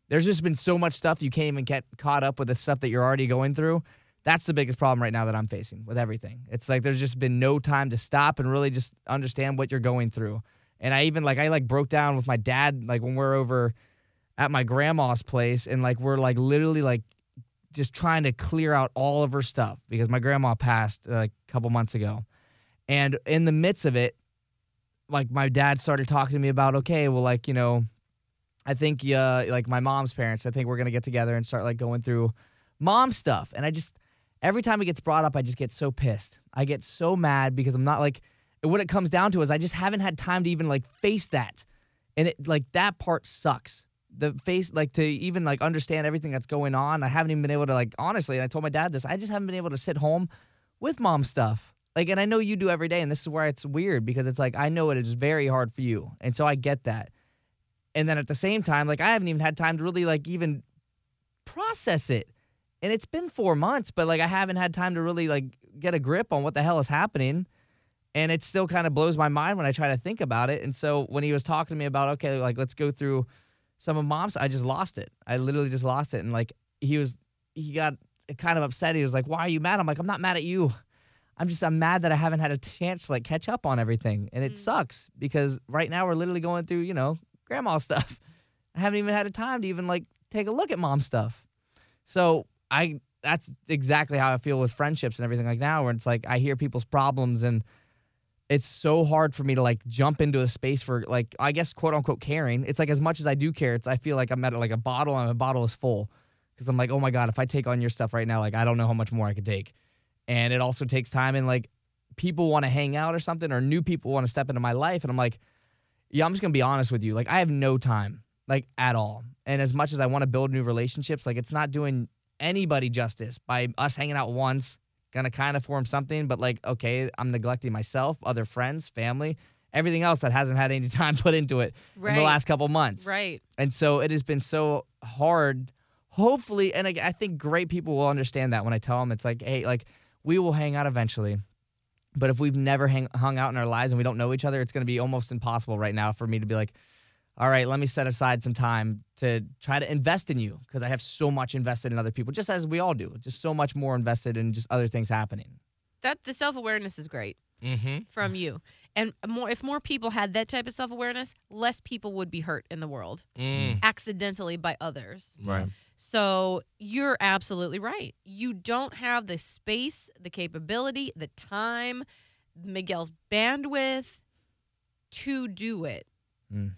Speaker 6: there's just been so much stuff you can't even get caught up with the stuff that you're already going through. That's the biggest problem right now that I'm facing with everything. It's like there's just been no time to stop and really just understand what you're going through. And I even like I like broke down with my dad like when we're over at my grandma's place and like we're like literally like just trying to clear out all of her stuff because my grandma passed like a couple months ago. And in the midst of it, like my dad started talking to me about okay, well like, you know, I think uh, like my mom's parents, I think we're gonna get together and start like going through mom stuff. And I just every time it gets brought up, I just get so pissed. I get so mad because I'm not like what it comes down to is I just haven't had time to even like face that. And it like that part sucks. The face like to even like understand everything that's going on. I haven't even been able to like honestly, and I told my dad this, I just haven't been able to sit home with mom stuff. Like and I know you do every day, and this is where it's weird because it's like I know it is very hard for you. And so I get that. And then at the same time like i haven't even had time to really like even process it. And it's been four months but like i haven't had time to really like get a grip on what the hell is happening. And it still kind of blows my mind when i try to think about it. And so when he was talking to me about okay like let's go through some of mom's i just lost it. I literally just lost it. And like he was he got kind of upset. He was like why are you mad? I'm like i'm not mad at you i'm just i'm mad that i haven't had a chance to like catch up on everything and it mm. sucks because right now we're literally going through you know grandma stuff. I haven't even had a time to even like take a look at mom stuff. So I that's exactly how I feel with friendships and everything like now where it's like I hear people's problems and it's so hard for me to like jump into a space for like I guess quote unquote caring. It's like as much as I do care, it's I feel like I'm at like a bottle and my bottle is full. Cause I'm like, oh my God, if I take on your stuff right now, like I don't know how much more I could take. And it also takes time and like people want to hang out or something or new people want to step into my life. And I'm like, yeah, I'm just gonna be honest with you. Like, I have no time, like at all. And as much as I want to build new relationships, like it's not doing anybody justice by us hanging out once, gonna kind of form something. But like, okay, I'm neglecting myself, other friends, family, everything else that hasn't had any time put into it in the last couple months.
Speaker 4: Right.
Speaker 6: And so it has been so hard. Hopefully, and I, I think great people will understand that when I tell them it's like, hey, like we will hang out eventually. But if we've never hang, hung out in our lives and we don't know each other, it's going to be almost impossible right now for me to be like, all right, let me set aside some time to try to invest in you because I have so much invested in other people, just as we all do, just so much more invested in just other things happening.
Speaker 4: That the self awareness is great
Speaker 3: Mm-hmm.
Speaker 4: from you, and more if more people had that type of self awareness, less people would be hurt in the world
Speaker 3: Mm.
Speaker 4: accidentally by others.
Speaker 3: Right.
Speaker 4: So you're absolutely right. You don't have the space, the capability, the time, Miguel's bandwidth to do it,
Speaker 6: Mm.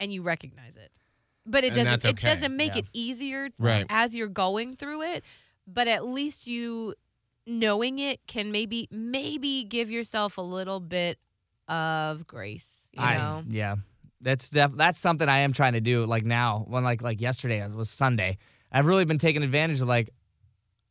Speaker 4: and you recognize it. But it
Speaker 3: And
Speaker 4: doesn't.
Speaker 3: that's
Speaker 4: It doesn't make
Speaker 6: Yeah.
Speaker 4: it easier
Speaker 3: Right.
Speaker 4: as you're going through it. But at least you knowing it can maybe maybe give yourself a little bit of grace. You
Speaker 6: I,
Speaker 4: know.
Speaker 6: yeah, that's def- that's something I am trying to do. Like now, when like like yesterday was Sunday, I've really been taking advantage of like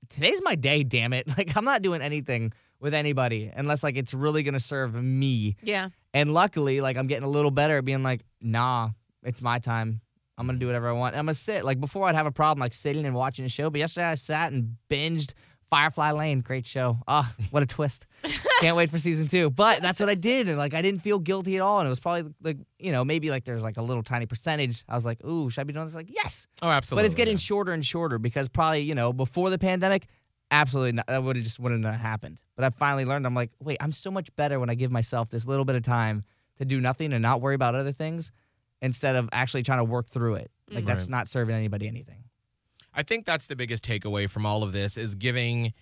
Speaker 6: today's my day. Damn it! Like I'm not doing anything with anybody unless like it's really gonna serve me.
Speaker 4: Yeah.
Speaker 6: And luckily, like I'm getting a little better at being like, nah, it's my time. I'm gonna do whatever I want. I'm gonna sit. Like before, I'd have a problem like sitting and watching a show, but yesterday I sat and binged Firefly Lane. Great show. Ah, what a twist. Can't wait for season two. But that's what I did, and like I didn't feel guilty at all. And it was probably like you know maybe like there's like a little tiny percentage. I was like, ooh, should I be doing this? Like yes,
Speaker 3: Oh, absolutely.
Speaker 6: but it's getting
Speaker 3: yeah.
Speaker 6: shorter and shorter because probably you know before the pandemic, absolutely not, that would have just wouldn't have happened. But I finally learned. I'm like, wait, I'm so much better when I give myself this little bit of time to do nothing and not worry about other things instead of actually trying to work through it. Like that's
Speaker 3: Right.
Speaker 6: not serving anybody anything.
Speaker 3: I think that's the biggest takeaway from all of this is giving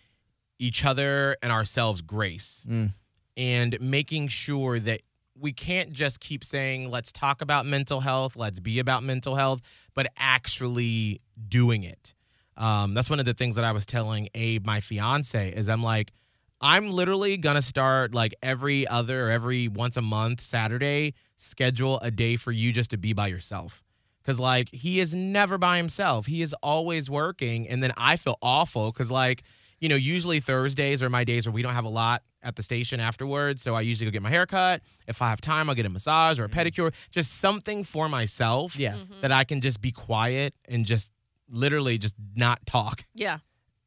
Speaker 3: each other and ourselves grace
Speaker 6: Mm.
Speaker 3: and making sure that we can't just keep saying let's talk about mental health, let's be about mental health, but actually doing it. Um, that's one of the things that I was telling Abe, my fiance, is I'm like, I'm literally gonna start like every other every once a month Saturday schedule a day for you just to be by yourself. Cause like he is never by himself. He is always working. And then I feel awful because like, you know, usually Thursdays are my days where we don't have a lot at the station afterwards. So I usually go get my hair cut. If I have time, I'll get a massage or a mm-hmm. pedicure. Just something for myself
Speaker 6: Yeah. Mm-hmm.
Speaker 3: that I can just be quiet and just literally just not talk.
Speaker 4: Yeah.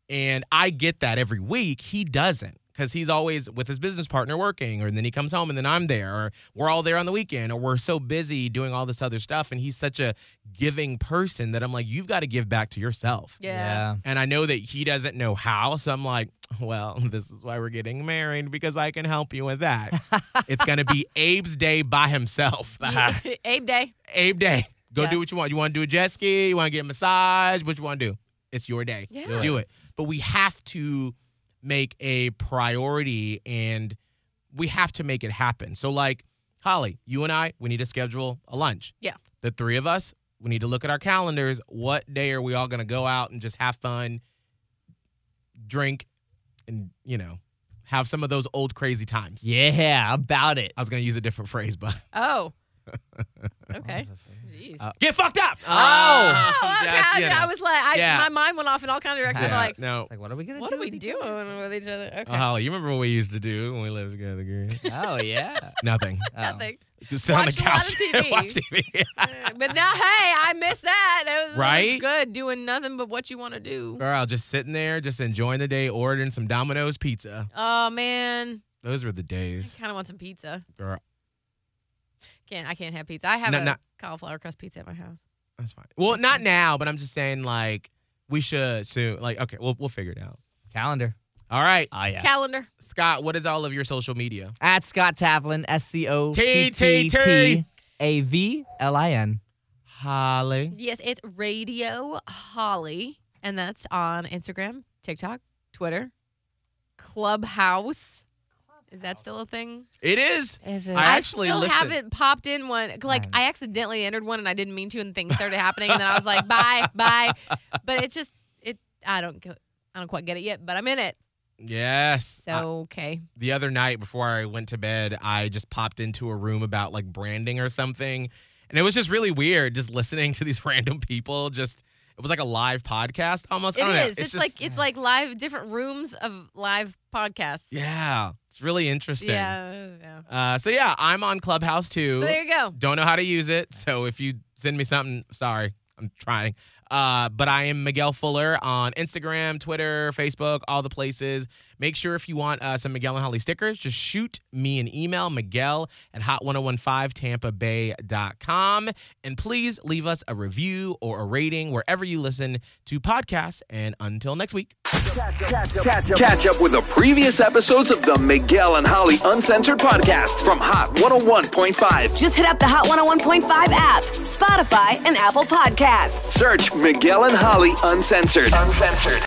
Speaker 3: And I get that every week. He doesn't because he's always with his business partner working, or then he comes home and then I'm there, or we're all there on the weekend, or we're so busy doing all this other stuff. And he's such a giving person that I'm like, you've got to give back to yourself.
Speaker 4: Yeah.
Speaker 3: And I know that he doesn't know how. So I'm like, well, this is why we're getting married because I can help you with that. it's going to be Abe's day by himself.
Speaker 4: Abe Day.
Speaker 3: Abe day. Go
Speaker 4: Yeah.
Speaker 3: do what you want. You want to do a jet ski? You want to get a massage? What you want to do? It's your day.
Speaker 4: Yeah.
Speaker 3: Do it. But we have to make a priority and we have to make it happen. So, like, Holly, you and I, we need to schedule a lunch.
Speaker 4: Yeah.
Speaker 3: The three of us, we need to look at our calendars. What day are we all going to go out and just have fun, drink, and, you know, have some of those old crazy times?
Speaker 6: Yeah, about it.
Speaker 3: I was going to use a different phrase, but
Speaker 4: Oh. Okay. Jeez.
Speaker 6: Uh,
Speaker 3: get fucked up.
Speaker 6: Oh.
Speaker 4: oh, okay.
Speaker 3: Just,
Speaker 4: I,
Speaker 3: you know.
Speaker 4: I was like, I,
Speaker 3: Yeah.
Speaker 4: my mind went off in all kind of directions.
Speaker 3: Yeah,
Speaker 4: Like,
Speaker 3: no.
Speaker 6: Like, what are we gonna
Speaker 4: what
Speaker 6: do?
Speaker 4: are we
Speaker 6: with
Speaker 4: doing
Speaker 6: other?
Speaker 4: with each other? Okay.
Speaker 3: Oh, Holly, you remember what we used to do when we lived together, girl?
Speaker 6: Oh yeah.
Speaker 3: Nothing.
Speaker 6: Oh.
Speaker 4: Nothing.
Speaker 3: Just sit on the
Speaker 4: Watched a lot
Speaker 3: couch
Speaker 4: of
Speaker 3: and
Speaker 4: TV.
Speaker 3: watch TV.
Speaker 4: Uh, but now, hey, I missed that. That was, that was
Speaker 3: Right?
Speaker 4: good doing nothing but what you want to do.
Speaker 3: Girl, just sitting there, just enjoying the day, ordering some Domino's pizza.
Speaker 4: Oh man,
Speaker 3: Those were the
Speaker 4: I
Speaker 3: days,
Speaker 4: kind of want some pizza.
Speaker 3: girl.
Speaker 4: Can't I can't have pizza. I have
Speaker 3: No,
Speaker 4: a
Speaker 3: no.
Speaker 4: cauliflower crust pizza at my house.
Speaker 3: That's fine. Well, not now, but I'm just saying, like, we should soon. Like, okay, we'll we'll figure it out.
Speaker 6: Calendar.
Speaker 3: All right,
Speaker 6: Oh yeah.
Speaker 4: Calendar.
Speaker 3: Scott. What is all of your social media?
Speaker 6: At Scott Tavlin, S C O T T. T A V L I N.
Speaker 3: Holly.
Speaker 4: Yes, it's Radio Holly, and that's on Instagram, TikTok, Twitter, Clubhouse. Is that still a thing?
Speaker 3: It is.
Speaker 6: Is it?
Speaker 3: I actually
Speaker 4: still
Speaker 3: listen.
Speaker 4: haven't popped in one. Like I accidentally entered one and I didn't mean to, and things started happening, and then I was like, bye, bye. But it's just it. I don't. go- I don't quite get it yet, but I'm in it.
Speaker 3: Yes.
Speaker 4: So
Speaker 3: I-
Speaker 4: okay.
Speaker 3: the other night before I went to bed, I just popped into a room about like branding or something. And it was just really weird just listening to these random people. Just, it was like a live podcast almost.
Speaker 4: It
Speaker 3: I don't know.
Speaker 4: is. It's,
Speaker 3: just-
Speaker 4: like it's like live different rooms of live podcasts.
Speaker 3: yeah, it's really interesting.
Speaker 4: Yeah. yeah.
Speaker 3: Uh, so yeah, I'm on Clubhouse too.
Speaker 4: So there you go.
Speaker 3: Don't know how to use it. So if you send me something, sorry, I'm trying. Uh, but I am Miguel Fuller on Instagram, Twitter, Facebook, all the places. Make sure if you want uh, some Miguel and Holly stickers, just shoot me an email, Miguel at hot1015tampabay.com. And please leave us a review or a rating wherever you listen to podcasts. And until next week.
Speaker 2: Catch up with the previous episodes of the Miguel and Holly Uncensored podcast from Hot 101.5.
Speaker 1: Just hit up the Hot 101.5 app, Spotify, and Apple Podcasts.
Speaker 2: Search Miguel and Holly Uncensored. Uncensored.